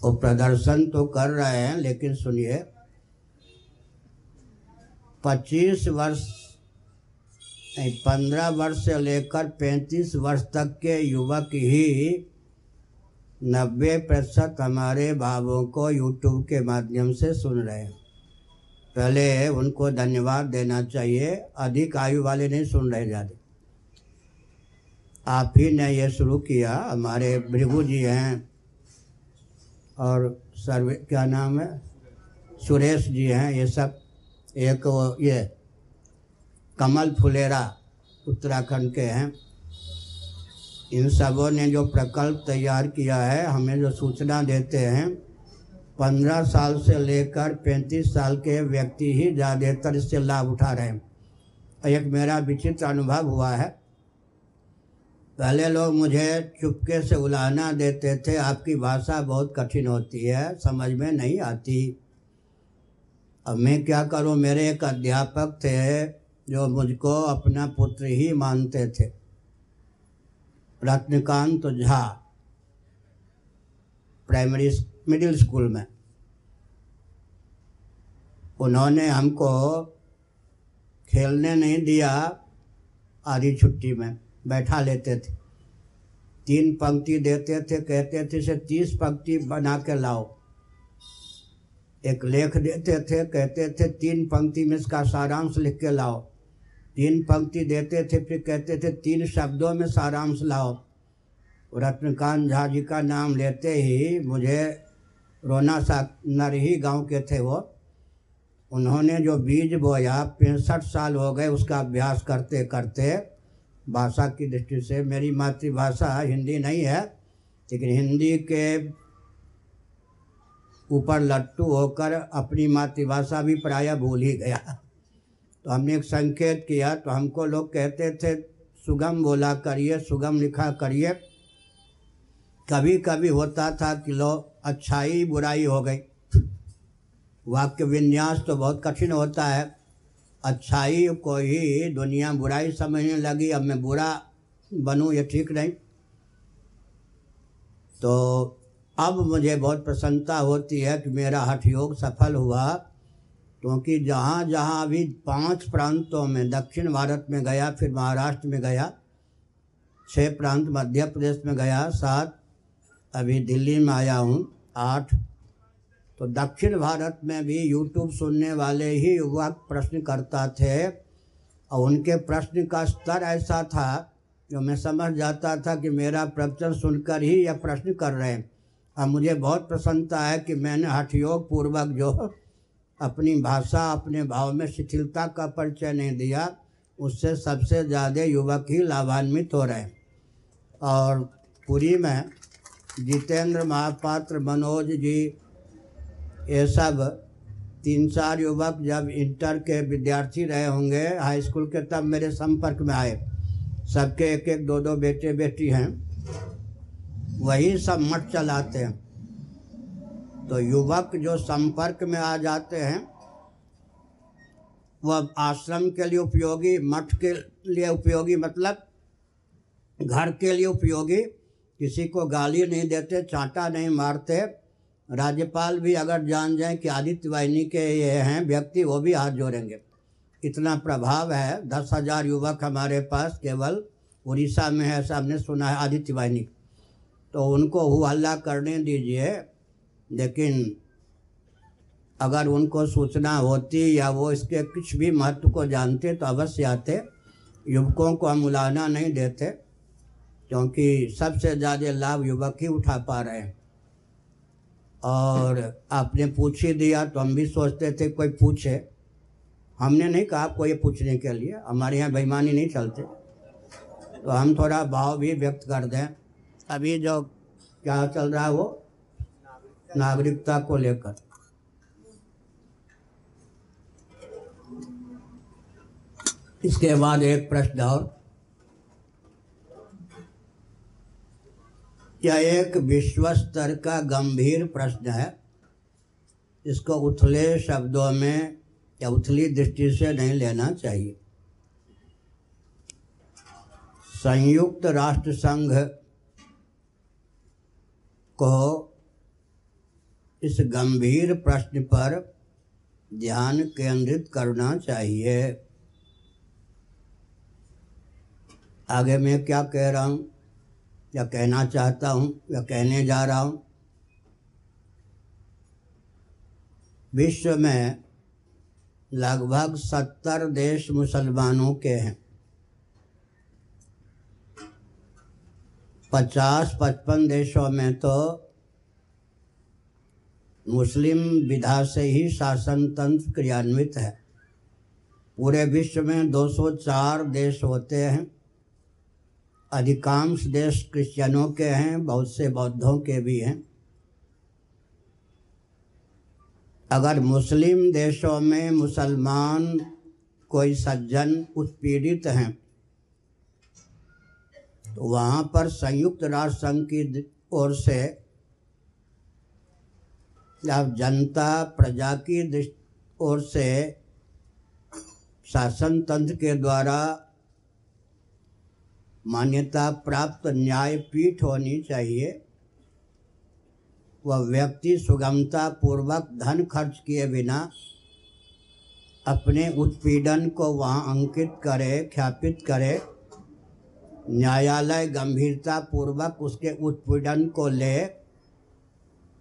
वो प्रदर्शन तो कर रहे हैं, लेकिन सुनिए, पच्चीस वर्ष, नहीं, पंद्रह वर्ष से लेकर पैंतीस वर्ष तक के युवक ही नब्बे प्रतिशत हमारे भावों को यूट्यूब के माध्यम से सुन रहे हैं। पहले उनको धन्यवाद देना चाहिए, अधिक आयु वाले नहीं सुन रहे ज़्यादा। आप ही ने ये शुरू किया, हमारे भृगु जी हैं और सर्वे, क्या नाम है? सुरेश जी हैं, ये सब। एक ये कमल फुलेरा उत्तराखंड के हैं। इन सबों ने जो प्रकल्प तैयार किया है, हमें जो सूचना देते हैं, पंद्रह साल से लेकर पैंतीस साल के व्यक्ति ही ज़्यादातर इससे लाभ उठा रहे हैं। एक मेरा विचित्र अनुभव हुआ है। पहले लोग मुझे चुपके से उलाना देते थे। आपकी भाषा बहुत कठिन होती है, समझ में नहीं आती। अब मैं क्या करूँ? मेरे एक अध्यापक थे जो मुझको अपना पुत्र ही मानते थे। Ratnakant Jha, primary middle school में। उन्होंने हमको खेलने नहीं दिया, आधी छुट्टी में। बैठा लेते थे। तीन पंक्ति देते थे, कहते थे से तीस पंक्ति बना के लाओ। एक लेख देते थे, कहते थे, तीन पंक्ति में इसका सारांश लिख के लाओ। तीन पंक्ति देते थे, फिर कहते थे, तीन शब्दों में सारांश लाओ। रत्नकांत झा जी का नाम लेते ही मुझे रोना सा नरही गाँव के थे वो। उन्होंने जो बीज बोया, पैंसठ साल हो गए उसका अभ्यास करते करते भाषा की दृष्टि से मेरी मातृभाषा हिंदी नहीं है, लेकिन हिंदी के ऊपर लट्टू होकर अपनी मातृभाषा भी प्रायः भूल ही गया। तो हमने एक संकेत किया तो हमको लोग कहते थे, सुगम बोला करिए, सुगम लिखा करिए। कभी कभी होता था कि लो, अच्छाई बुराई हो गई। वाक्य विन्यास तो बहुत कठिन होता है। अच्छाई को ही दुनिया बुराई समझने लगी, अब मैं बुरा बनूं, ये ठीक नहीं। तो अब मुझे बहुत प्रसन्नता होती है कि मेरा हठ योग सफल हुआ, क्योंकि जहाँ जहाँ अभी पाँच प्रांतों में, दक्षिण भारत में गया, फिर महाराष्ट्र में गया छः प्रांत मध्य प्रदेश में गया, सात अभी दिल्ली में आया हूँ, आठ तो दक्षिण भारत में भी यूट्यूब सुनने वाले ही युवक प्रश्न करता थे और उनके प्रश्न का स्तर ऐसा था जो मैं समझ जाता था कि मेरा प्रवचन सुनकर ही यह प्रश्न कर रहे हैं। और मुझे बहुत प्रसन्नता है कि मैंने हठयोग पूर्वक जो अपनी भाषा, अपने भाव में शिथिलता का परिचय नहीं दिया, उससे सबसे ज़्यादा युवक ही लाभान्वित हो रहे हैं। और पुरी में जितेंद्र महापात्र मनोज जी ये सब तीन चार युवक जब इंटर के विद्यार्थी रहे होंगे हाई स्कूल के, तब मेरे संपर्क में आए। सबके एक एक दो दो बेटे बेटी हैं। वही सब मठ चलाते हैं। तो युवक जो संपर्क में आ जाते हैं वह आश्रम के लिए उपयोगी, मठ के लिए उपयोगी मतलब घर के लिए उपयोगी। किसी को गाली नहीं देते, चांटा नहीं मारते। राज्यपाल भी अगर जान जाए कि आदित्य वाहिनी के ये हैं व्यक्ति, वो भी हाथ जोड़ेंगे। इतना प्रभाव है, दस हज़ार युवक हमारे पास केवल उड़ीसा में है हमने सुना है आदित्य वाहिनी तो उनको हु हल्ला करने दीजिए, लेकिन अगर उनको सूचना होती या वो इसके कुछ भी महत्व को जानते तो अवश्य आते। युवकों को हम उलाना नहीं देते, क्योंकि सबसे ज़्यादा लाभ युवक ही उठा पा रहे हैं। और आपने पूछ ही दिया तो हम भी सोचते थे कोई पूछे। हमने नहीं कहा कोई पूछने के लिए हमारे यहाँ बेईमानी नहीं चलते। तो हम थोड़ा भाव भी व्यक्त कर दें। अभी जो क्या चल रहा है वो नागरिकता को लेकर। इसके बाद एक प्रश्न और यह एक विश्व स्तर का गंभीर प्रश्न है? इसको उथले शब्दों में या उथली दृष्टि से नहीं लेना चाहिए। संयुक्त राष्ट्र संघ को इस गंभीर प्रश्न पर ध्यान केंद्रित करना चाहिए। आगे मैं क्या कह रहा हूँ? या कहना चाहता हूँ, या कहने जा रहा हूँ। विश्व में लगभग सत्तर देश मुसलमानों के हैं। पचास पचपन देशों में तो मुस्लिम विधा से ही शासन तंत्र क्रियान्वित है। पूरे विश्व में 204 देश होते हैं। अधिकांश देश क्रिश्चियनों के हैं, बहुत से बौद्धों के भी हैं। अगर मुस्लिम देशों में मुसलमान कोई सज्जन उत्पीड़ित हैं तो वहाँ पर संयुक्त राष्ट्र संघ की ओर से या जनता, प्रजा की ओर से शासन तंत्र के द्वारा मान्यता प्राप्त न्यायपीठ होनी चाहिए। वह व्यक्ति सुगमता पूर्वक धन खर्च किए बिना अपने उत्पीड़न को वहाँ अंकित करे, ख्यापित करे। न्यायालय गंभीरता पूर्वक उसके उत्पीड़न को ले।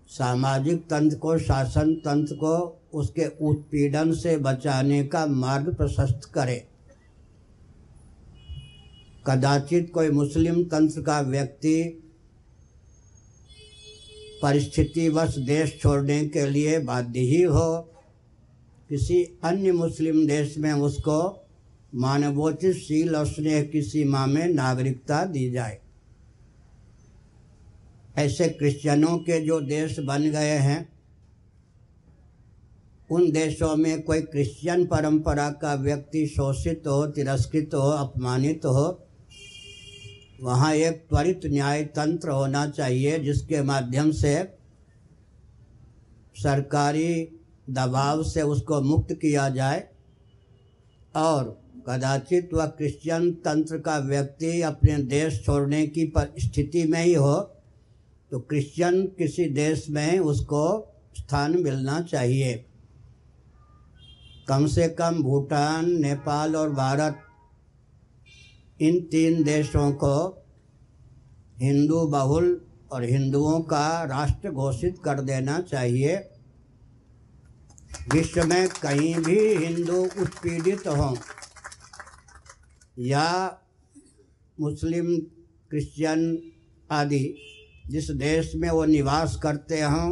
सामाजिक तंत्र को, शासन तंत्र को उसके उत्पीड़न से बचाने का मार्ग प्रशस्त करे। कदाचित कोई मुस्लिम तंत्र का व्यक्ति परिस्थितिवश देश छोड़ने के लिए बाध्य ही हो किसी अन्य मुस्लिम देश में उसको मानवोचित शील और स्नेह की सीमा में नागरिकता दी जाए। ऐसे क्रिश्चियनों के जो देश बन गए हैं, उन देशों में कोई क्रिश्चियन परंपरा का व्यक्ति शोषित हो, तिरस्कृत हो, अपमानित हो वहाँ एक त्वरित न्याय तंत्र होना चाहिए, जिसके माध्यम से सरकारी दबाव से उसको मुक्त किया जाए और कदाचित वह क्रिश्चियन तंत्र का व्यक्ति अपने देश छोड़ने की स्थिति में ही हो तो क्रिश्चियन किसी देश में उसको स्थान मिलना चाहिए। कम से कम भूटान, नेपाल और भारत इन तीन देशों को हिंदू बहुल और हिंदुओं का राष्ट्र घोषित कर देना चाहिए। विश्व में कहीं भी हिंदू उत्पीड़ित हों या मुस्लिम, क्रिश्चियन आदि जिस देश में वो निवास करते हों,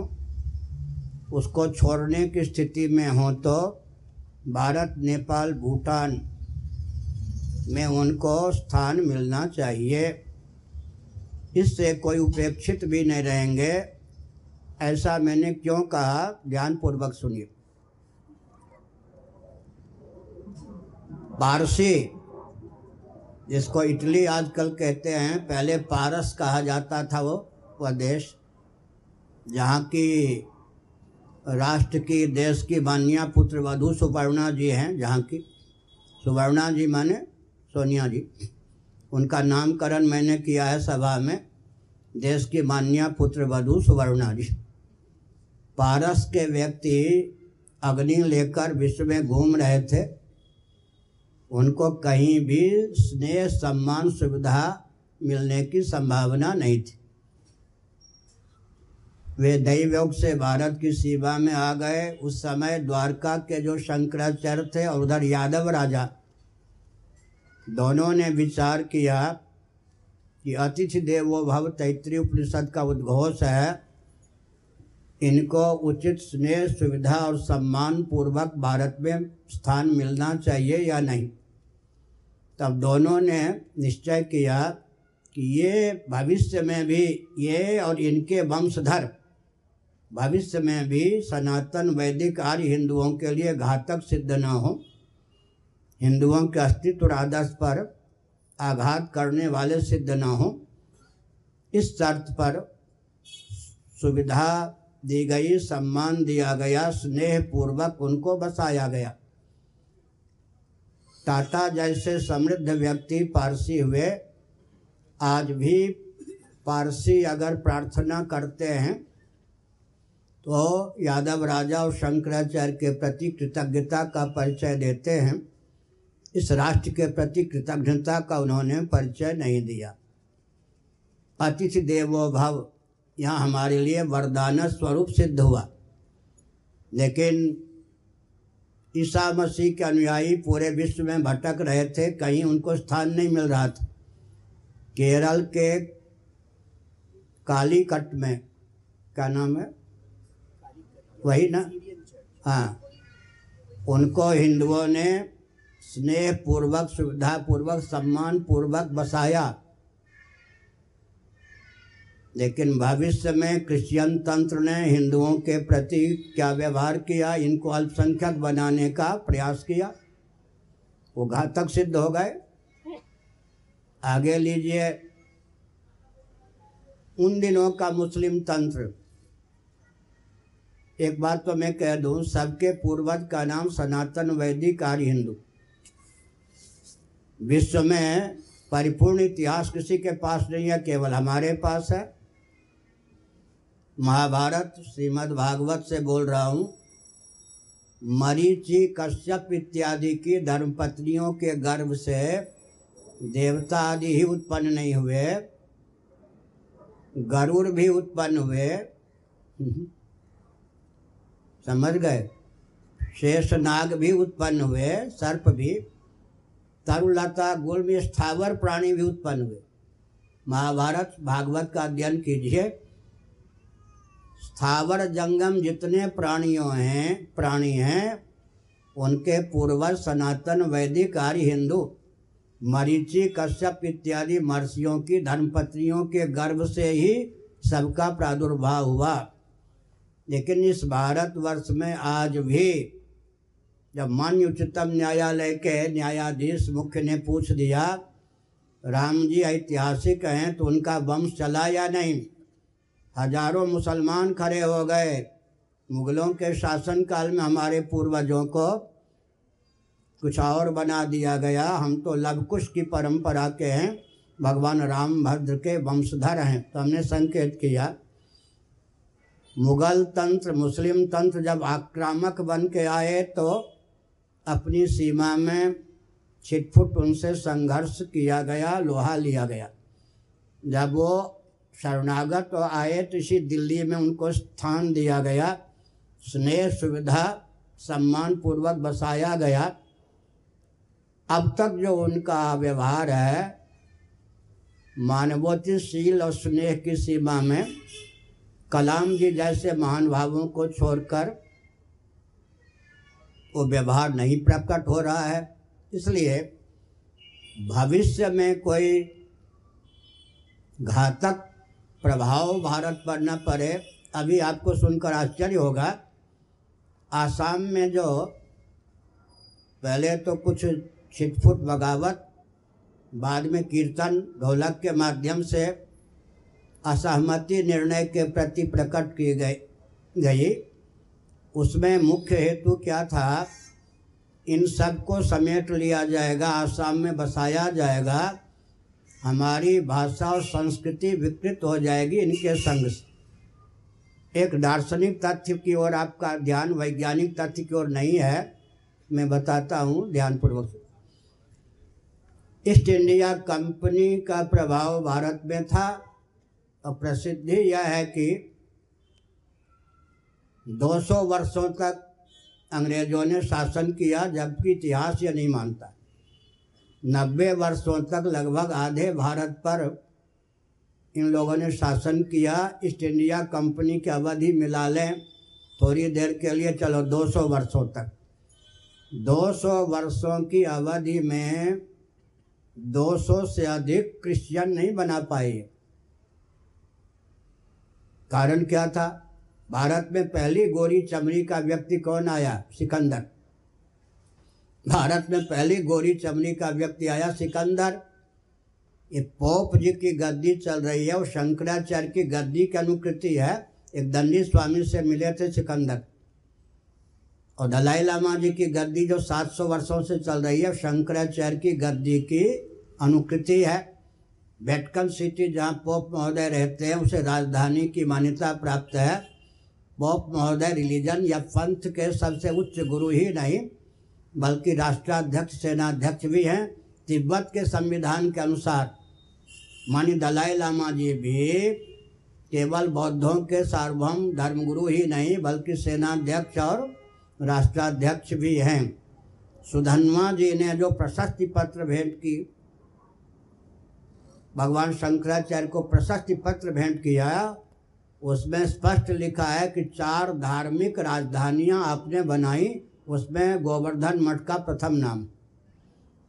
उसको छोड़ने की स्थिति में हों तो भारत, नेपाल, भूटान में उनको स्थान मिलना चाहिए। इससे कोई उपेक्षित भी नहीं रहेंगे। ऐसा मैंने क्यों कहा? ध्यानपूर्वक सुनिए। पारसी, जिसको इटली आजकल कहते हैं, पहले पारस कहा जाता था वो, वह देश, जहाँ की राष्ट्र की, देश की मान्या पुत्र वधु सुपर्णा जी हैं, जहाँ की। सुवर्णा जी माने सोनिया जी, उनका नामकरण मैंने किया है सभा में, देश की मान्या पुत्र वधु सुवर्णा जी। पारस के व्यक्ति अग्नि लेकर विश्व में घूम रहे थे। उनको कहीं भी स्नेह, सम्मान, सुविधा मिलने की संभावना नहीं थी। वे दैवयोग से भारत की सीमा में आ गए। उस समय द्वारका के जो शंकराचार्य थे और उधर यादव राजा दोनों ने विचार किया कि अतिथि देवो भव तैतृय उपनिषद का उद्घोष है। इनको उचित स्नेह, सुविधा और सम्मान पूर्वक भारत में स्थान मिलना चाहिए या नहीं? तब दोनों ने निश्चय किया कि ये भविष्य में भी ये और इनके वंशधर भविष्य में भी सनातन वैदिक आर्य हिंदुओं के लिए घातक सिद्ध न हो। हिंदुओं के अस्तित्व और आदर्श पर आघात करने वाले सिद्ध न हों, इस शर्त पर सुविधा दी गई, सम्मान दिया गया स्नेह पूर्वक उनको बसाया गया। टाटा जैसे समृद्ध व्यक्ति पारसी हुए, आज भी पारसी अगर प्रार्थना करते हैं तो यादव राजा और शंकराचार्य के प्रति कृतज्ञता का परिचय देते हैं। इस राष्ट्र के प्रति कृतज्ञता का उन्होंने परिचय नहीं दिया। अतिथि देवो भव यहाँ हमारे लिए वरदान स्वरूप सिद्ध हुआ। लेकिन ईसा मसीह के अनुयायी पूरे विश्व में भटक रहे थे, कहीं उनको स्थान नहीं मिल रहा था। केरल के कालीकट में, क्या नाम है? वही ना? हाँ। उनको हिंदुओं ने स्नेह पूर्वक सुविधा पूर्वक सम्मान पूर्वक बसाया। लेकिन भविष्य में क्रिश्चियन तंत्र ने हिंदुओं के प्रति क्या व्यवहार किया, इनको अल्पसंख्यक बनाने का प्रयास किया? वो घातक सिद्ध हो गए। आगे लीजिए। उन दिनों का मुस्लिम तंत्र। एक बात तो मैं कह दूँ, सबके पूर्वज का नाम सनातन वैदिक आर्य हिंदू। विश्व में परिपूर्ण इतिहास किसी के पास नहीं है, केवल हमारे पास है। महाभारत श्रीमद् भागवत से बोल रहा हूँ, मरीचि, कश्यप इत्यादि की धर्मपत्नियों के गर्भ से देवता आदि ही उत्पन्न नहीं हुए, गरुड़ भी उत्पन्न हुए। समझ गए? शेष नाग भी उत्पन्न हुए, सर्प भी। तरुलता गुण में स्थावर प्राणी भी उत्पन्न हुए। महाभारत भागवत का अध्ययन कीजिए। स्थावर जंगम जितने प्राणियों हैं, प्राणी हैं, उनके पूर्वज सनातन वैदिक आर्य हिंदू, मरीचि, कश्यप इत्यादि महर्षियों की धर्मपत्नियों के गर्भ से ही सबका प्रादुर्भाव हुआ। लेकिन इस भारतवर्ष में आज भी जब मान्य उच्चतम न्यायालय के न्यायाधीश मुख्य ने पूछ दिया, राम जी, ऐतिहासिक हैं तो उनका वंश चला या नहीं? हज़ारों मुसलमान खड़े हो गए। मुगलों के शासन काल में हमारे पूर्वजों को कुछ और बना दिया गया। हम तो लवकुश की परंपरा के हैं। भगवान राम भद्र के वंशधर हैं। तो हमने संकेत किया, मुगल तंत्र, मुस्लिम तंत्र जब आक्रामक बन के आए तो अपनी सीमा में छिटफुट उनसे संघर्ष किया गया, लोहा लिया गया। जब वो शरणागत आए तो इसी दिल्ली में उनको स्थान दिया गया। स्नेह, सुविधा सम्मान पूर्वक बसाया गया। अब तक जो उनका व्यवहार है मानवोचिशील और स्नेह की सीमा में, कलाम जी जैसे महान भावों को छोड़कर वो व्यवहार नहीं प्रकट हो रहा है। इसलिए भविष्य में कोई घातक प्रभाव भारत पर न पड़े, अभी आपको सुनकर आश्चर्य होगा। आसाम में जो पहले तो कुछ छिटफुट बगावत, बाद में कीर्तन, ढोलक के माध्यम से असहमति निर्णय के प्रति प्रकट की गई गई। उसमें मुख्य हेतु क्या था? इन सबको समेट लिया जाएगा, आसाम में बसाया जाएगा, हमारी भाषा और संस्कृति विकृत हो जाएगी इनके संग से। एक दार्शनिक तथ्य की ओर आपका ध्यान, वैज्ञानिक तथ्य की ओर नहीं है, मैं बताता हूँ ध्यानपूर्वक। ईस्ट इंडिया कंपनी का प्रभाव भारत में था। और प्रसिद्धि यह है कि 200 वर्षों तक अंग्रेज़ों ने शासन किया, जबकि इतिहास यह नहीं मानता। नब्बे वर्षों तक लगभग आधे भारत पर इन लोगों ने शासन किया। ईस्ट इंडिया कंपनी की अवधि मिला लें, थोड़ी देर के लिए चलो 200 वर्षों तक। 200 वर्षों की अवधि में 200 से अधिक क्रिश्चियन नहीं बना पाए। कारण क्या था? भारत में पहली गोरी चमड़ी का व्यक्ति कौन आया? सिकंदर। भारत में पहली गोरी चमड़ी का व्यक्ति आया सिकंदर। ये पोप जी की गद्दी चल रही है, और शंकराचार्य की गद्दी की अनुकृति है। एक दंडी स्वामी से मिले थे सिकंदर। और दलाई लामा जी की गद्दी जो 700 वर्षों से चल रही है, शंकराचार्य की गद्दी की अनुकृति है। वेटकन सिटी जहाँ पोप महोदय रहते हैं, उसे राजधानी की मान्यता प्राप्त है। पोप महोदय रिलीजन या पंथ के सबसे उच्च गुरु ही नहीं, बल्कि राष्ट्राध्यक्ष, सेनाध्यक्ष भी हैं। तिब्बत के संविधान के अनुसार, मानी दलाई लामा जी भी केवल बौद्धों के सार्वभौम धर्मगुरु ही नहीं, बल्कि सेनाध्यक्ष और राष्ट्राध्यक्ष भी हैं। सुधन्वा जी ने जो प्रशस्ति पत्र भेंट की, भगवान शंकराचार्य को प्रशस्ति पत्र भेंट किया उसमें स्पष्ट लिखा है कि चार धार्मिक राजधानियाँ आपने बनाई, उसमें गोवर्धन मठ का प्रथम नाम।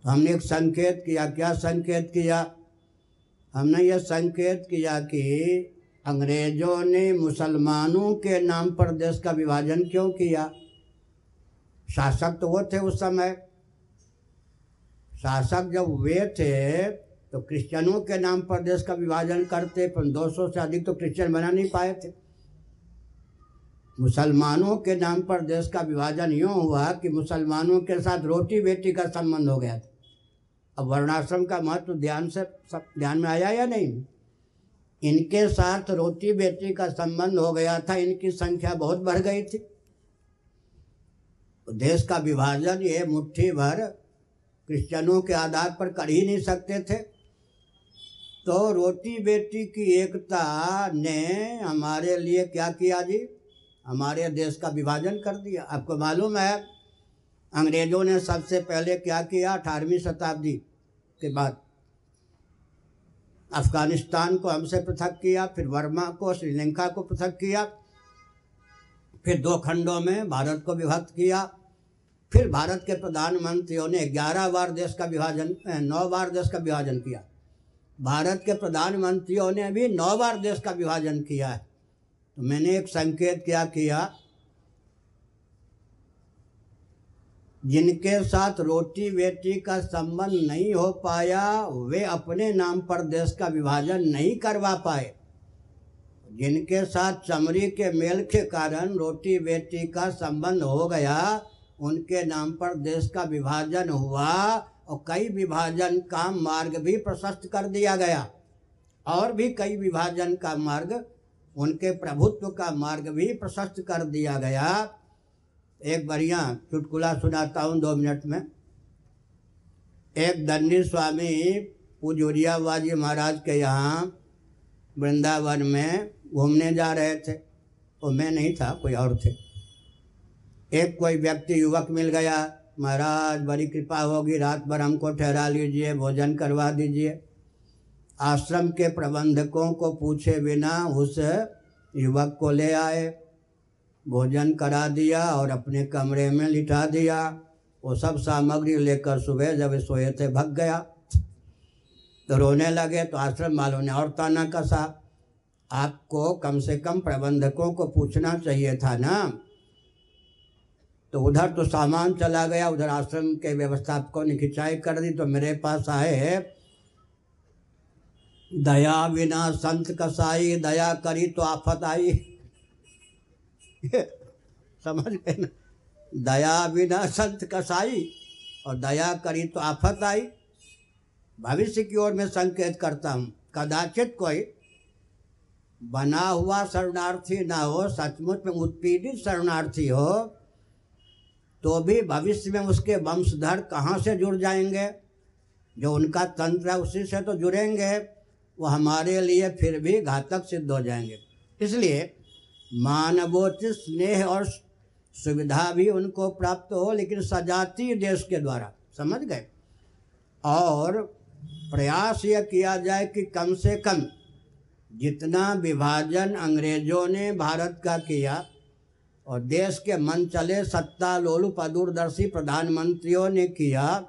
तो हमने एक संकेत किया, क्या संकेत किया? हमने यह संकेत किया कि अंग्रेज़ों ने मुसलमानों के नाम पर देश का विभाजन क्यों किया? शासक तो वो थे उस समय। शासक जब वे थे तो क्रिश्चियनों के नाम पर देश का विभाजन करते, पर 200 से अधिक तो क्रिश्चियन बना नहीं पाए थे। मुसलमानों के नाम पर देश का विभाजन यूँ हुआ कि मुसलमानों के साथ रोटी बेटी का संबंध हो गया था। अब वर्णाश्रम का महत्व ध्यान से, सब ध्यान में आया या नहीं? इनके साथ रोटी बेटी का संबंध हो गया था, इनकी संख्या बहुत बढ़ गई थी। तो देश का विभाजन ये मुट्ठी भर क्रिश्चियनों के आधार पर कर ही नहीं सकते थे। तो रोटी बेटी की एकता ने हमारे लिए क्या किया जी? हमारे देश का विभाजन कर दिया। आपको मालूम है, अंग्रेज़ों ने सबसे पहले क्या किया अठारहवीं शताब्दी के बाद? अफ़गानिस्तान को हमसे पृथक किया, फिर वर्मा को, श्रीलंका को पृथक किया, फिर दो खंडों में भारत को विभक्त किया, फिर भारत के प्रधानमंत्रियों ने ग्यारह बार देश का विभाजन, नौ बार देश का विभाजन किया। भारत के प्रधानमंत्रियों ने भी नौ बार देश का विभाजन किया है। तो मैंने एक संकेत क्या किया? जिनके साथ रोटी बेटी का संबंध नहीं हो पाया, वे अपने नाम पर देश का विभाजन नहीं करवा पाए। जिनके साथ चमड़ी के मेल के कारण रोटी बेटी का संबंध हो गया, उनके नाम पर देश का विभाजन हुआ और कई विभाजन का मार्ग भी प्रशस्त कर दिया गया। और भी कई विभाजन का मार्ग, उनके प्रभुत्व का मार्ग भी प्रशस्त कर दिया गया। एक बढ़िया चुटकुला सुनाता हूँ दो मिनट में। एक दंडी स्वामी पूजूरिया बाजी महाराज के यहाँ वृंदावन में घूमने जा रहे थे। वो मैं नहीं था, कोई और थे। एक कोई व्यक्ति युवक मिल गया। महाराज, बड़ी कृपा होगी। रात भर हमको ठहरा लीजिए, भोजन करवा दीजिए। आश्रम के प्रबंधकों को पूछे बिना उस युवक को ले आए। भोजन करा दिया और अपने कमरे में लिटा दिया। वो सब सामग्री लेकर सुबह जब सोए थे, भग गया। तो रोने लगे तो आश्रम वालों ने और ताना कसा। आपको कम से कम प्रबंधकों को पूछना चाहिए था ना? तो उधर तो सामान चला गया, उधर आश्रम के व्यवस्थापकों ने खिंचाई कर दी तो मेरे पास आए है। दया बिना संत कसाई, दया करी तो आफत आई। समझ गए ना? दया बिना संत कसाई और दया करी तो आफत आई। भविष्य की ओर मैं संकेत करता हूँ, कदाचित कोई बना हुआ शरणार्थी ना हो, सचमुच में उत्पीड़ित शरणार्थी हो तो भी भविष्य में उसके वंशधर कहाँ से जुड़ जाएँगे? जो उनका तंत्र है उसी से तो जुड़ेंगे। वो हमारे लिए फिर भी घातक सिद्ध हो जाएँगे। इसलिए मानवोचित स्नेह और सुविधा भी उनको प्राप्त हो, लेकिन सजातीय देश के द्वारा। समझ गए? और प्रयास यह किया जाए कि कम से कम जितना विभाजन अंग्रेज़ों ने भारत का किया और देश के मन चले सत्ता लोलुप अदूरदर्शी प्रधानमंत्रियों ने किया,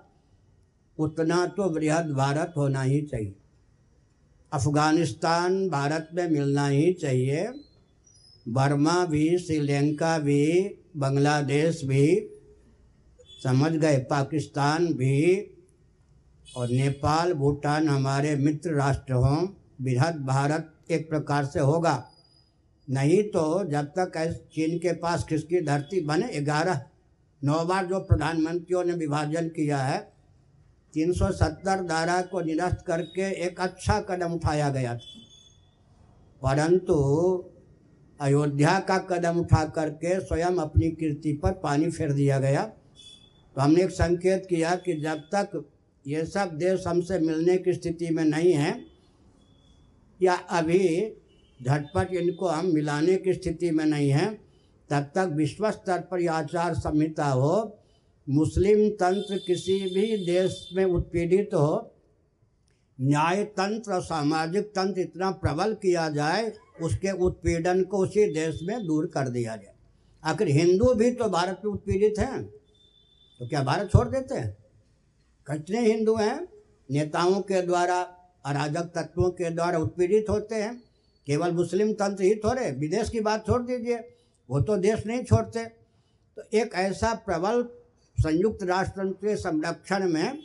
उतना तो बृहद भारत होना ही चाहिए। अफ़गानिस्तान भारत में मिलना ही चाहिए। बर्मा भी, श्रीलंका भी, बांग्लादेश भी, समझ गए, पाकिस्तान भी और नेपाल, भूटान हमारे मित्र राष्ट्र हों बृहद भारत एक प्रकार से होगा। नहीं तो जब तक चीन के पास किसकी धरती बने, ग्यारह, नौ बार जो प्रधानमंत्रियों ने विभाजन किया है 370 धारा को निरस्त करके एक अच्छा कदम उठाया गया था। परंतु अयोध्या का कदम उठा करके स्वयं अपनी कीर्ति पर पानी फेर दिया गया। तो हमने एक संकेत किया कि जब तक ये सब देश हमसे मिलने की स्थिति में नहीं है, या अभी झटपट इनको हम मिलाने की स्थिति में नहीं हैं। तब तक विश्व स्तर पर यह आचार संहिता हो, मुस्लिम तंत्र किसी भी देश में उत्पीड़ित हो, न्याय तंत्र और सामाजिक तंत्र इतना प्रबल किया जाए, उसके उत्पीड़न को उसी देश में दूर कर दिया जाए। आखिर हिंदू भी तो भारत में उत्पीड़ित हैं तो क्या भारत छोड़ देते हैं? कितने हिंदू हैं? नेताओं के द्वारा, अराजक तत्वों के द्वारा उत्पीड़ित होते हैं। केवल मुस्लिम तंत्र ही थोड़े, विदेश की बात छोड़ दीजिए। वो तो देश नहीं छोड़ते। तो एक ऐसा प्रबल संयुक्त राष्ट्र तंत्र संरक्षण में,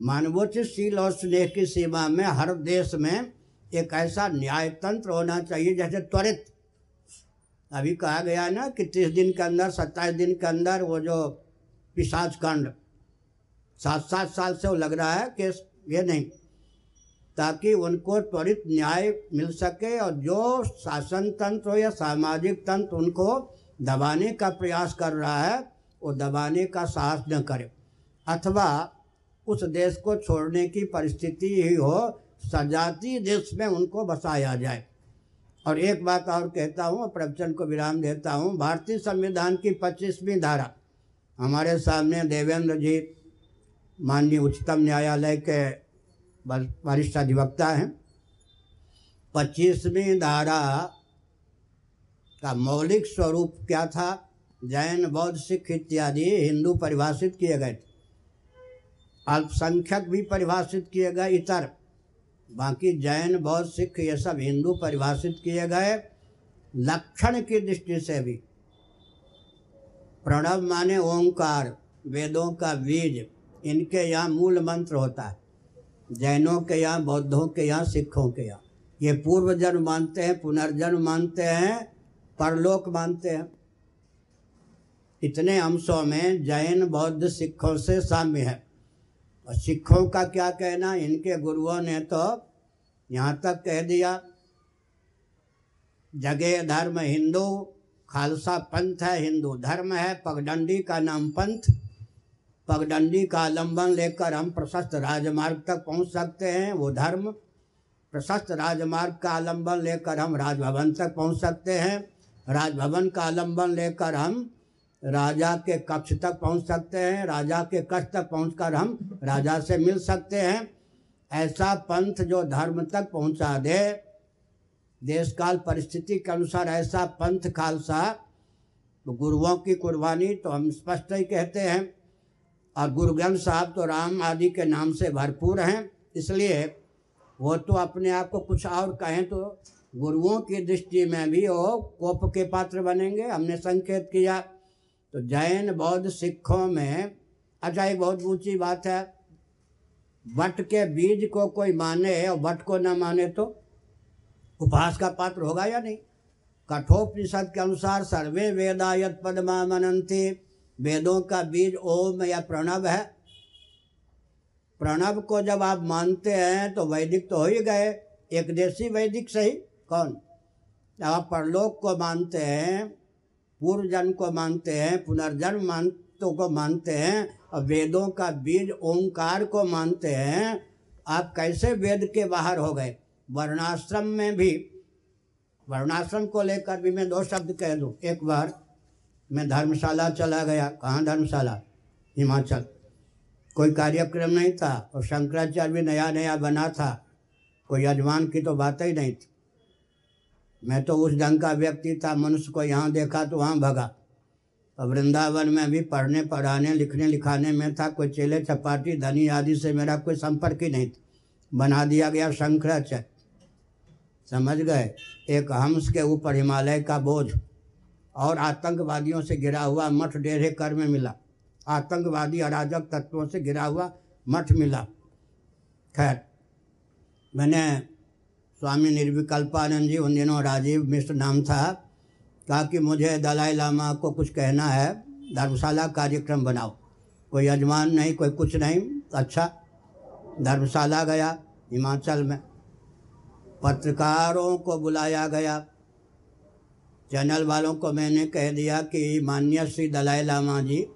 मानवोचितशील और स्नेह की सीमा में हर देश में एक ऐसा न्याय तंत्र होना चाहिए, जैसे त्वरित। अभी कहा गया ना कि तीस दिन के अंदर, सत्ताईस दिन के अंदर वो जो पिशाच कांड सात सात साल से वो लग रहा है कि ये नहीं। ताकि उनको त्वरित न्याय मिल सके और जो शासन तंत्र हो या सामाजिक तंत्र उनको दबाने का प्रयास कर रहा है, वो दबाने का साहस न करे। अथवा उस देश को छोड़ने की परिस्थिति ही हो, सजाती देश में उनको बसाया जाए। और एक बात और कहता हूँ, प्रवचन को विराम देता हूँ। भारतीय संविधान की पच्चीसवीं धारा। हमारे सामने देवेंद्र जी, माननीय उच्चतम न्यायालय के वरिष्ठ अधिवक्ता हैं। पच्चीसवीं धारा का मौलिक स्वरूप क्या था? जैन, बौद्ध, सिख इत्यादि हिंदू परिभाषित किए गए थे। अल्पसंख्यक भी परिभाषित किए गए इतर। बाकी जैन, बौद्ध, सिख ये सब हिंदू परिभाषित किए गए। लक्षण की दृष्टि से भी। प्रणव माने ओंकार, वेदों का बीज, इनके यहाँ मूल मंत्र होता है। जैनों के यहाँ, बौद्धों के यहाँ, सिखों के यहाँ। ये पूर्व जन्म मानते हैं, पुनर्जन्म मानते हैं, परलोक मानते हैं। इतने अंशों में जैन, बौद्ध, सिखों से साम्य है। और सिखों का क्या कहना? इनके गुरुओं ने तो यहाँ तक कह दिया, जगे धर्म हिंदू, खालसा पंथ है हिंदू धर्म है, पगडंडी का नाम पंथ। पगडंडी का आलंबन लेकर हम प्रशस्त राजमार्ग तक पहुँच सकते हैं, वो धर्म। प्रशस्त राजमार्ग का आलंबन लेकर हम राजभवन तक पहुँच सकते हैं। राजभवन का आलंबन लेकर हम राजा के कक्ष तक पहुँच सकते हैं। राजा के कक्ष तक पहुंचकर हम राजा से मिल सकते हैं। ऐसा पंथ जो धर्म तक पहुँचा दे। देश काल परिस्थिति के अनुसार ऐसा पंथ खालसा गुरुओं की कुर्बानी तो हम स्पष्ट ही कहते हैं। और गुरु ग्रंथ साहब तो राम आदि के नाम से भरपूर हैं, इसलिए वो तो अपने आप को कुछ और कहें तो गुरुओं की दृष्टि में भी वो कोप के पात्र बनेंगे। हमने संकेत किया तो जैन, बौद्ध, सिखों में अच्छा एक बहुत ऊँची बात है, वट के बीज को कोई माने और वट को ना माने तो उपहास का पात्र होगा या नहीं? कठोपनिषद के अनुसार सर्वे वेदायत पदमा मनंती वेदों का बीज ओम या प्रणव है। प्रणव को जब आप मानते हैं तो वैदिक तो हो ही गए। एक देशी वैदिक सही? कौन? जब आप परलोक को मानते हैं पूर्व जन्म को मानते हैं, पुनर्जन्म मानतों को मानते हैं, और वेदों का बीज ओंकार को मानते हैं, आप कैसे वेद के बाहर हो गए? वर्णाश्रम में भी। वर्णाश्रम को लेकर भी मैं दो शब्द कह दूँ। एक बार मैं धर्मशाला चला गया। कहाँ धर्मशाला? हिमाचल। कोई कार्यक्रम नहीं था और शंकराचार्य भी नया नया बना था। कोई यजमान की तो बात ही नहीं थी। मैं तो उस ढंग का व्यक्ति था, मनुष्य को यहाँ देखा तो वहाँ भगा। और वृंदावन में भी पढ़ने, पढ़ाने, लिखने, लिखाने में था, कोई चेले चपाटी, धनी आदि से मेरा कोई संपर्क ही नहीं था। बना दिया गया शंकराचार्य। समझ गए? एक हंस के ऊपर हिमालय का बोझ। और आतंकवादियों से घिरा हुआ मठ डेढ़े कर में मिला। आतंकवादी अराजक तत्वों से घिरा हुआ मठ मिला। खैर, मैंने स्वामी निर्विकल्पानंद जी, उन दिनों राजीव मिश्र नाम था, कहा कि मुझे दलाई लामा को कुछ कहना है, धर्मशाला कार्यक्रम बनाओ। कोई यजमान नहीं, कोई कुछ नहीं। अच्छा धर्मशाला गया, हिमाचल में। पत्रकारों को बुलाया गया। चैनल वालों को मैंने कह दिया कि मान्य श्री दलाई लामा जी,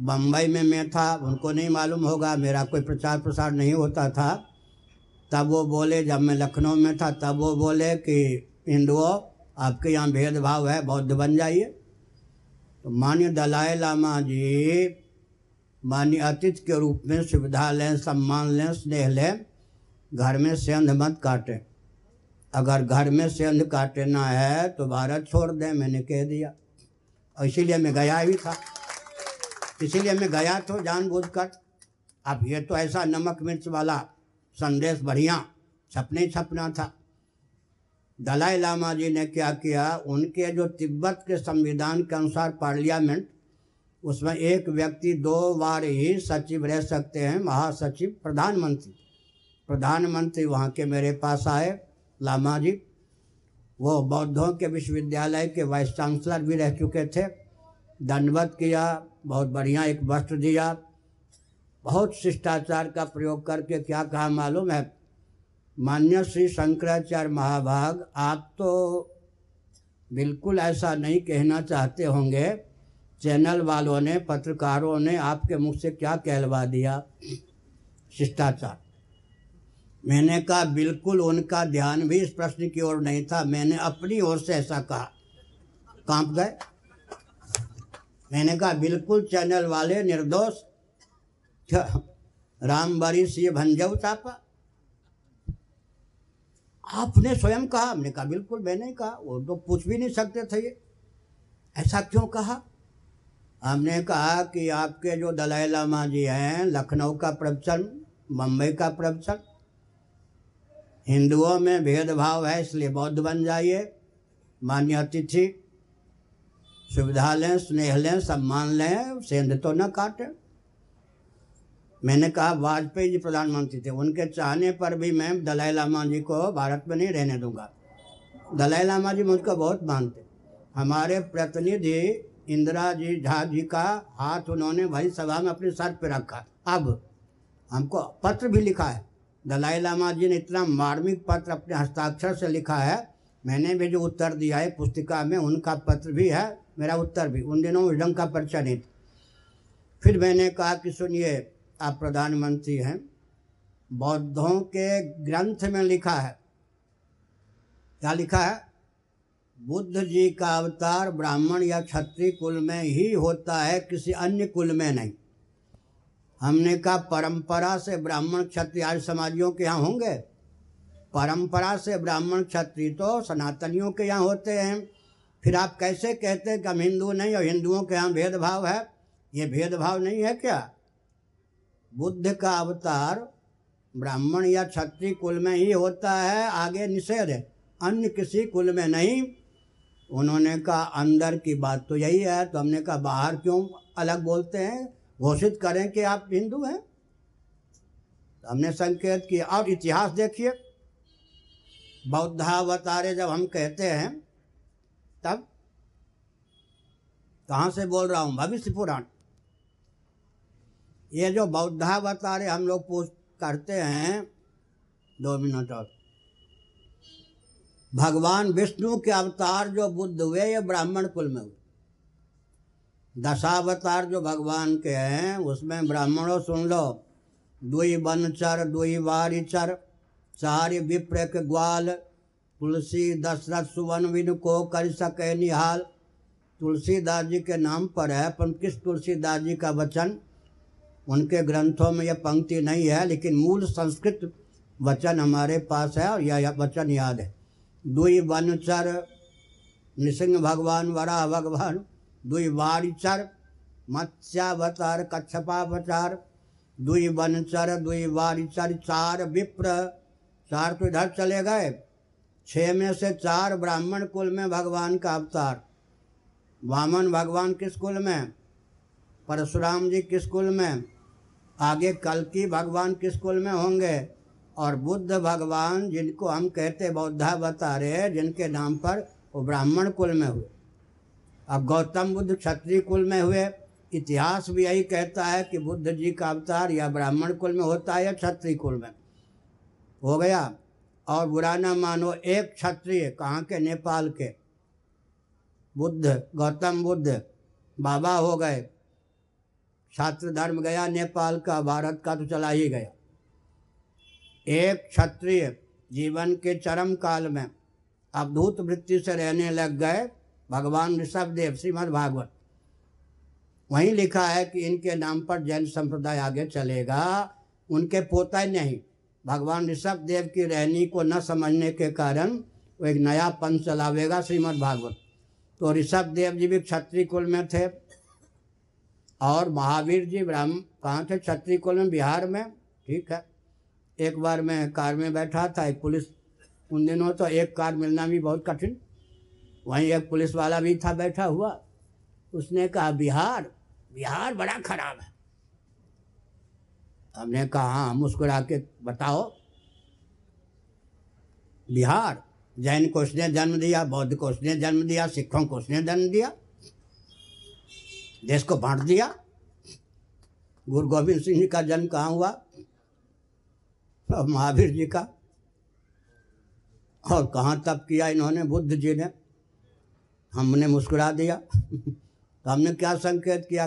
बम्बई में मैं था, उनको नहीं मालूम होगा, मेरा कोई प्रचार प्रसार नहीं होता था। तब वो बोले, जब मैं लखनऊ में था, तब वो बोले कि, हिंदुओं, आपके यहाँ भेदभाव है, बौद्ध बन जाइए। तो मान्य दलाई लामा जी, मान्य अतिथि के रूप में सुविधा लें, सम्मान लें, स्नेह लें, घर में सेंध मत काटें। अगर घर में सेंध काटना है तो भारत छोड़ दें, मैंने कह दिया। और इसीलिए मैं गया ही था। इसीलिए मैं गया तो जानबूझकर। अब ये तो ऐसा नमक मिर्च वाला संदेश बढ़िया छपने ही छपना था। दलाई लामा जी ने क्या किया, उनके जो तिब्बत के संविधान के अनुसार पार्लियामेंट, उसमें एक व्यक्ति दो बार ही सचिव रह सकते हैं, महासचिव, प्रधानमंत्री। प्रधानमंत्री वहाँ के मेरे पास आए। लामा जी, वो बौद्धों के विश्वविद्यालय के वाइस चांसलर भी रह चुके थे। दंडवत किया, बहुत बढ़िया एक वस्त्र दिया। बहुत शिष्टाचार का प्रयोग करके क्या कहा मालूम है? मान्य श्री शंकराचार्य महाभाग, आप तो बिल्कुल ऐसा नहीं कहना चाहते होंगे। चैनल वालों ने, पत्रकारों ने आपके मुख से क्या कहलवा दिया? शिष्टाचार। मैंने कहा, बिल्कुल उनका ध्यान भी इस प्रश्न की ओर नहीं था। मैंने अपनी ओर से ऐसा कहा। काँप गए? मैंने कहा, बिल्कुल चैनल वाले निर्दोष। राम बरी सी भंजव चापा। आपने स्वयं कहा। हमने कहा, बिल्कुल मैंने कहा। वो तो पूछ भी नहीं सकते थे ये। ऐसा क्यों कहा? हमने कहा कि आपके जो दलाई लामा जी हैं, लखनऊ का प्रवचन, मुंबई का प्रवचन हिंदुओं में भेदभाव है, इसलिए बौद्ध बन जाइए। मान्य अतिथि, सुविधा लें, स्नेह लें, सम्मान लें, सेंध तो न काटें। मैंने कहा, वाजपेयी जी प्रधानमंत्री थे, उनके चाहने पर भी मैं दलाई लामा जी को भारत में नहीं रहने दूँगा। दलाई लामा जी मुझको बहुत मानते। हमारे प्रतिनिधि इंदिरा जी झा जी का हाथ उन्होंने भाई सभा में अपने सर पे रखा। अब हमको पत्र भी लिखा है। दलाई लामा जी ने इतना मार्मिक पत्र अपने हस्ताक्षर से लिखा है, मैंने भी जो उत्तर दिया है पुस्तिका में, उनका पत्र भी है, मेरा उत्तर भी, उन दिनों उस ढंग का परिचय नहीं था। फिर मैंने कहा कि सुनिए, आप प्रधानमंत्री हैं, बौद्धों के ग्रंथ में लिखा है। क्या लिखा है? बुद्ध जी का अवतार ब्राह्मण या क्षत्रिय कुल में ही होता है, किसी अन्य कुल में नहीं। हमने कहा, परंपरा से ब्राह्मण क्षत्रिय आर्य समाजियों के यहाँ होंगे? परंपरा से ब्राह्मण क्षत्रिय तो सनातनियों के यहाँ होते हैं। फिर आप कैसे कहते हैं कि हम हिंदू नहीं और हिंदुओं के यहाँ भेदभाव है? ये भेदभाव नहीं है क्या? बुद्ध का अवतार ब्राह्मण या क्षत्रिय कुल में ही होता है, आगे निषेध है। अन्य किसी कुल में नहीं। उन्होंने कहा, अंदर की बात तो यही है। तो हमने कहा, बाहर क्यों? अलग बोलते हैं। घोषित करें कि आप हिंदू हैं। हमने संकेत किया। और इतिहास देखिए। बौद्धावतारे जब हम कहते हैं, तब कहाँ से बोल रहा हूँ? भविष्य पुराण। ये जो बौद्धावतारे हम लोग पूछ करते हैं, दो मिनट और। भगवान विष्णु के अवतार जो बुद्ध हुए, ये ब्राह्मण कुल में हुए। दशावतार जो भगवान के हैं, उसमें ब्राह्मणों सुन लो। दुई बनचर दुई वारिचर चार विप्र के ग्वाल, तुलसी, दशरथ सुवन विन को कर सके निहाल। तुलसीदास जी के नाम पर है, पर किस तुलसीदास जी का वचन? उनके ग्रंथों में यह पंक्ति नहीं है, लेकिन मूल संस्कृत वचन हमारे पास है और यह वचन याद है। दुई वनचर नृसिंह भगवान, वराह भगवान दुई वारिचर मत्स्यावतार, कच्छपावतार दुई वनचर दुई वारिचर चार विप्र। चार तो इधर चले गए। छः में से चार ब्राह्मण कुल में भगवान का अवतार। वामन भगवान किस कुल में? परशुराम जी किस कुल में? आगे कल की भगवान किस कुल में होंगे? और बुद्ध भगवान जिनको हम कहते बौद्धा बता रहे हैं, जिनके नाम पर वो ब्राह्मण कुल में हुए। अब गौतम बुद्ध क्षत्रिय कुल में हुए। इतिहास भी यही कहता है कि बुद्ध जी का अवतार या ब्राह्मण कुल में होता है या क्षत्रिय कुल में। हो गया। और बुरा ना मानो एक क्षत्रिय कहाँ के? नेपाल के। बुद्ध, गौतम बुद्ध बाबा हो गए। छात्र धर्म गया, नेपाल का, भारत का तो चला ही गया। एक क्षत्रिय जीवन के चरम काल में अवधूत वृत्ति से रहने लग गए। भगवान ऋषभ देव श्रीमद भागवत वहीं लिखा है कि इनके नाम पर जैन संप्रदाय आगे चलेगा, उनके पोता ही नहीं। भगवान ऋषभ देव की रहनी को न समझने के कारण वो एक नया पंथ चलावेगा श्रीमद् भागवत तो ऋषभ देव जी भी क्षत्रिय कुल में थे और महावीर जी ब्राह्मण कहाँ थे? क्षत्रिय कुल में, बिहार में। ठीक है। एक बार मैं कार में बैठा था, एक पुलिस, उन दिनों तो एक कार मिलना भी बहुत कठिन वहीं एक पुलिस वाला भी था, बैठा हुआ। उसने कहा, बिहार बिहार बड़ा खराब है। हमने कहा हाँ मुस्कुरा के बताओ। बिहार, जैन को उसने जन्म दिया, बौद्ध को उसने जन्म दिया, सिखों को उसने जन्म दिया, देश को बांट दिया। गुरु गोविंद सिंह जी का जन्म कहाँ हुआ? और महावीर जी का। और कहाँ तब किया इन्होंने बुद्ध जी ने? हमने मुस्कुरा दिया। तो हमने क्या संकेत किया?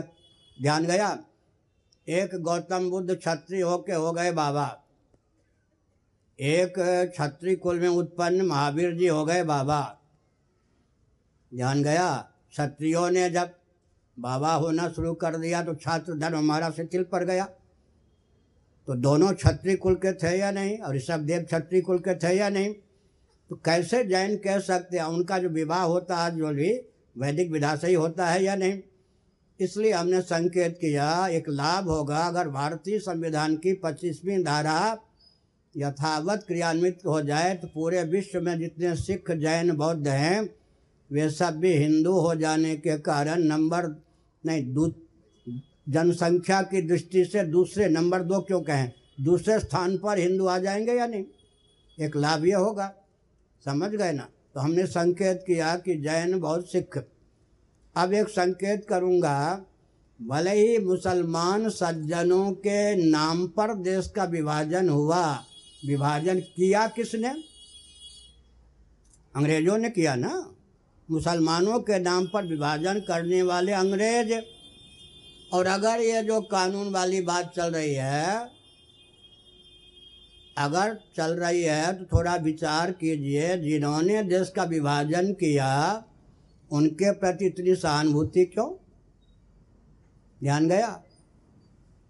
ध्यान गया? एक गौतम बुद्ध छत्री होके हो गए बाबा। एक छत्री कुल में उत्पन्न महावीर जी हो गए बाबा। ध्यान गया? क्षत्रियों ने जब बाबा होना शुरू कर दिया तो छात्र धर्म हमारा से शिथिल पड़ गया। तो दोनों क्षत्रिय कुल के थे या नहीं? और ऋषभ देव क्षत्रिय कुल के थे या नहीं? तो कैसे जैन कह सकते हैं? उनका जो विवाह होता है, जो भी वैदिक विधा से ही होता है या नहीं? इसलिए हमने संकेत किया, एक लाभ होगा अगर भारतीय संविधान की पच्चीसवीं धारा यथावत क्रियान्वित हो जाए तो पूरे विश्व में जितने सिख जैन बौद्ध हैं, वे सब भी हिंदू हो जाने के कारण नंबर, नहीं जनसंख्या की दृष्टि से दूसरे, नंबर दो क्यों कहें? दूसरे स्थान पर हिंदू आ जाएँगे या नहीं? एक लाभ ये होगा। समझ गए ना? तो हमने संकेत किया कि जैन बहुत सिख। अब एक संकेत करूँगा, भले ही मुसलमान सज्जनों के नाम पर देश का विभाजन हुआ, विभाजन किया किसने? अंग्रेज़ों ने किया ना? मुसलमानों के नाम पर विभाजन करने वाले अंग्रेज़। और अगर ये जो कानून वाली बात चल रही है अगर चल रही है तो थोड़ा विचार कीजिए। जिन्होंने देश का विभाजन किया, उनके प्रति इतनी सहानुभूति क्यों? ध्यान गया?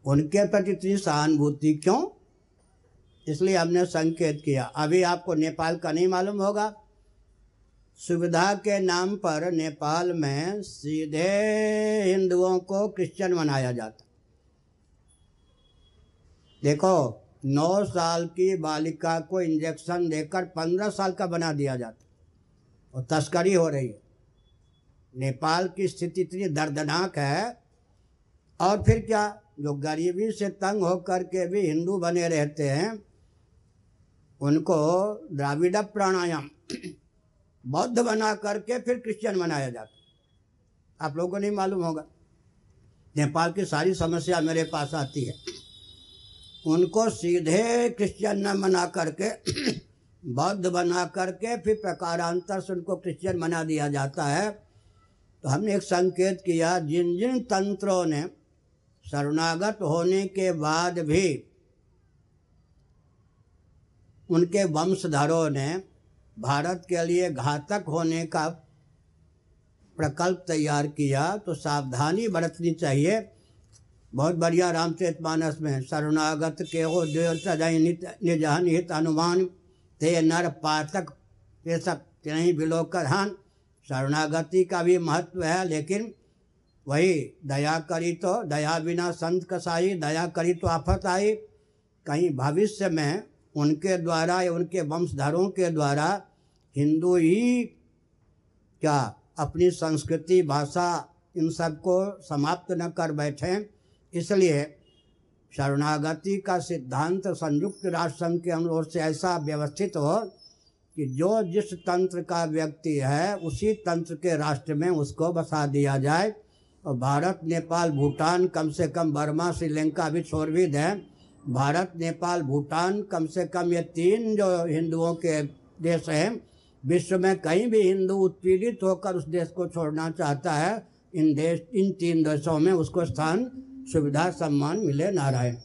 उनके प्रति इतनी सहानुभूति क्यों? इसलिए हमने संकेत किया। अभी आपको नेपाल का नहीं मालूम होगा। सुविधा के नाम पर नेपाल में सीधे हिंदुओं को क्रिश्चियन बनाया जाता। देखो नौ साल की बालिका को इंजेक्शन देकर पंद्रह साल का बना दिया जाता और तस्करी हो रही है। नेपाल की स्थिति इतनी दर्दनाक है। और फिर क्या? जो गरीबी से तंग होकर के भी हिंदू बने रहते हैं, उनको द्राविड प्राणायाम, बौद्ध बना करके फिर क्रिश्चियन बनाया जाता आप लोगों को नहीं मालूम होगा। नेपाल की सारी समस्या मेरे पास आती है। उनको सीधे क्रिश्चियन न बना करके, बौद्ध बना करके, फिर प्रकारांतर से उनको क्रिश्चियन बना दिया जाता है। तो हमने एक संकेत किया जिन जिन तंत्रों ने शरणागत होने के बाद भी उनके वंशधरों ने भारत के लिए घातक होने का प्रकल्प तैयार किया तो सावधानी बरतनी चाहिए। बहुत बढ़िया रामचरित मानस में शरणागत के हो निजहन हित अनुमान ते नर पातक ये सब नहीं बिलोकर हन। शरणागति का भी महत्व है, लेकिन वही दया करी तो दया बिना संत कसाई, दया करी तो आफत आई। कहीं भविष्य में उनके द्वारा या उनके वंशधरों के द्वारा हिंदू ही क्या अपनी संस्कृति, भाषा, इन सबको समाप्त न कर बैठे। इसलिए शरणागति का सिद्धांत संयुक्त राष्ट्र संघ के अनुरोध से ऐसा व्यवस्थित हो कि जो जिस तंत्र का व्यक्ति है, उसी तंत्र के राष्ट्र में उसको बसा दिया जाए। और भारत, नेपाल, भूटान, कम से कम बर्मा, श्रीलंका भी छोड़ भी दें भारत, नेपाल, भूटान, कम से कम ये तीन जो हिंदुओं के देश हैं, विश्व में कहीं भी हिंदू उत्पीड़ित होकर उस देश को छोड़ना चाहता है, इन देश, इन तीन देशों में उसको स्थान सुविधा सम्मान मिले नारायण।